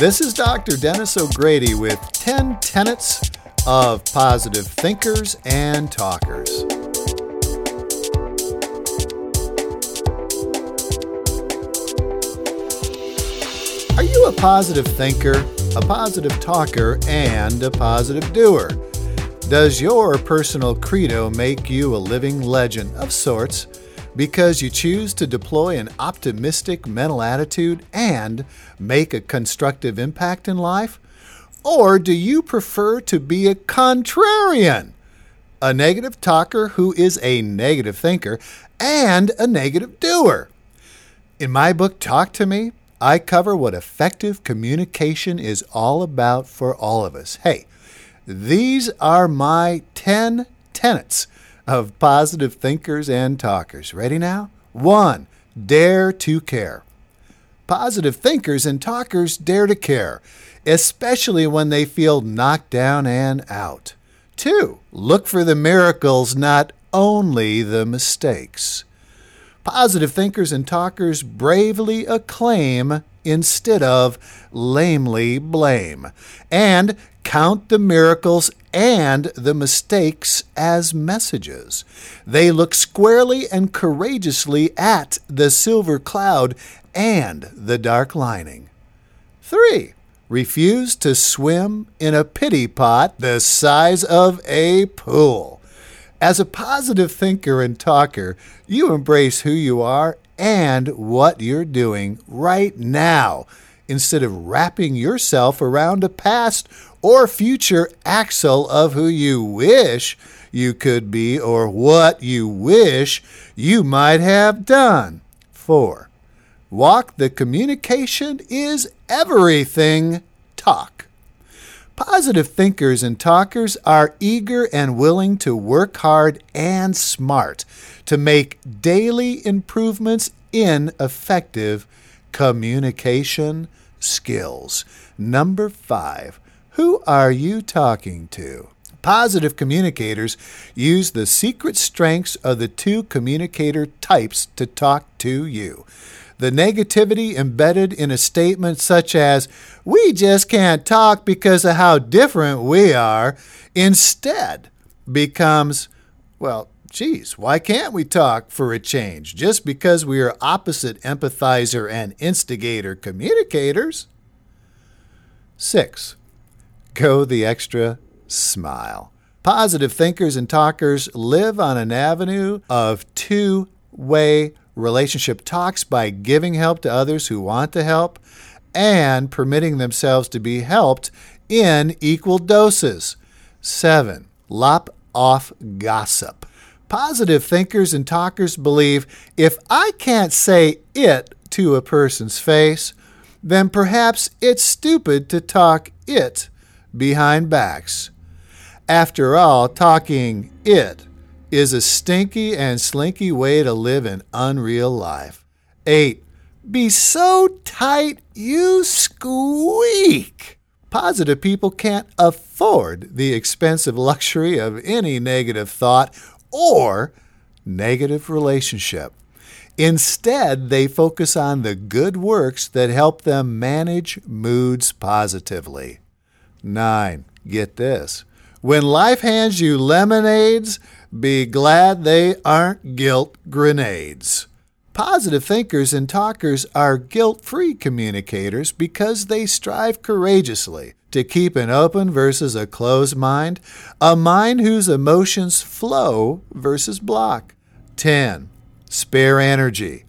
This is Dr. Dennis O'Grady with 10 tenets of positive thinkers and talkers. Are you a positive thinker, a positive talker, and a positive doer? Does your personal credo make you a living legend of sorts because you choose to deploy an optimistic mental attitude and make a constructive impact in life? Or do you prefer to be a contrarian, a negative talker who is a negative thinker and a negative doer? In my book, Talk to Me, I cover what effective communication is all about for all of us. Hey, these are my 10 tenets of positive thinkers and talkers. Ready now? One, dare to care. Positive thinkers and talkers dare to care, especially when they feel knocked down and out. Two, look for the miracles, not only the mistakes. Positive thinkers and talkers bravely acclaim instead of lamely blame, and count the miracles and the mistakes as messages. They look squarely and courageously at the silver cloud and the dark lining. 3. Refuse to swim in a pity pot the size of a pool. As a positive thinker and talker, you embrace who you are and what you're doing right now instead of wrapping yourself around a past or future axle of who you wish you could be or what you wish you might have done. 4. Walk the communication is everything talk. Positive thinkers and talkers are eager and willing to work hard and smart to make daily improvements in effective communication skills. Number five, who are you talking to? Positive communicators use the secret strengths of the two communicator types to talk to you. The negativity embedded in a statement such as, we just can't talk because of how different we are, instead becomes, well, geez, why can't we talk for a change just because we are opposite empathizer and instigator communicators? Six, go the extra smile. Positive thinkers and talkers live on an avenue of two way relationship talks by giving help to others who want to help and permitting themselves to be helped in equal doses. 7. Lop off gossip. Positive thinkers and talkers believe if I can't say it to a person's face, then perhaps it's stupid to talk it behind backs. After all, talking it is a stinky and slinky way to live an unreal life. 8. Be so tight you squeak. Positive people can't afford the expensive luxury of any negative thought or negative relationship. Instead, they focus on the good works that help them manage moods positively. 9. Get this. When life hands you lemonades, be glad they aren't guilt grenades. Positive thinkers and talkers are guilt free communicators because they strive courageously to keep an open versus a closed mind, a mind whose emotions flow versus block. 10. Spare energy.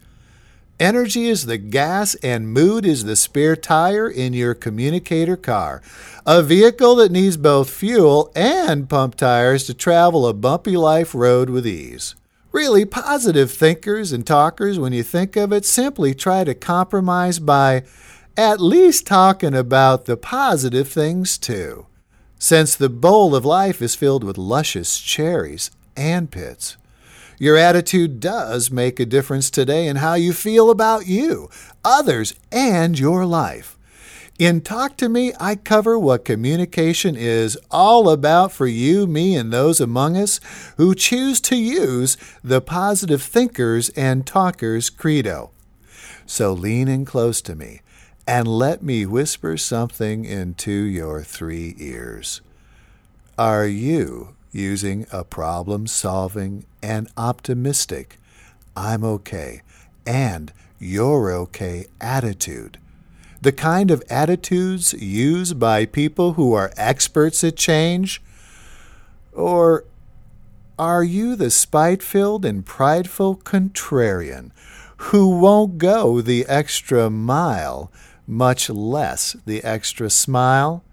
Energy is the gas and mood is the spare tire in your communicator car. A vehicle that needs both fuel and pump tires to travel a bumpy life road with ease. Really, positive thinkers and talkers, when you think of it, simply try to compromise by at least talking about the positive things too. Since the bowl of life is filled with luscious cherries and pits. Your attitude does make a difference today in how you feel about you, others, and your life. In Talk to Me, I cover what communication is all about for you, me, and those among us who choose to use the positive thinkers and talkers credo. So lean in close to me and let me whisper something into your three ears. Are you using a problem solving and optimistic, I'm okay, and you're okay attitude? The kind of attitudes used by people who are experts at change? Or are you the spite filled and prideful contrarian who won't go the extra mile, much less the extra smile,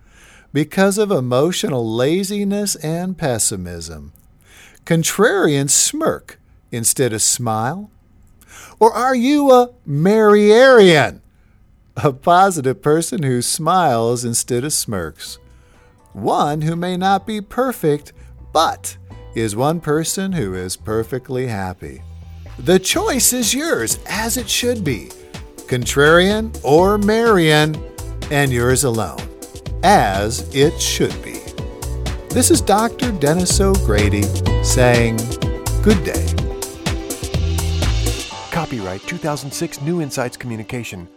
because of emotional laziness and pessimism? Contrarians smirk instead of smile? Or are you a Mariarian, a positive person who smiles instead of smirks? One who may not be perfect, but is one person who is perfectly happy. The choice is yours, as it should be contrarian or Marian, and yours alone, as it should be. This is Dr. Dennis O'Grady saying good day. Copyright 2006 New Insights Communication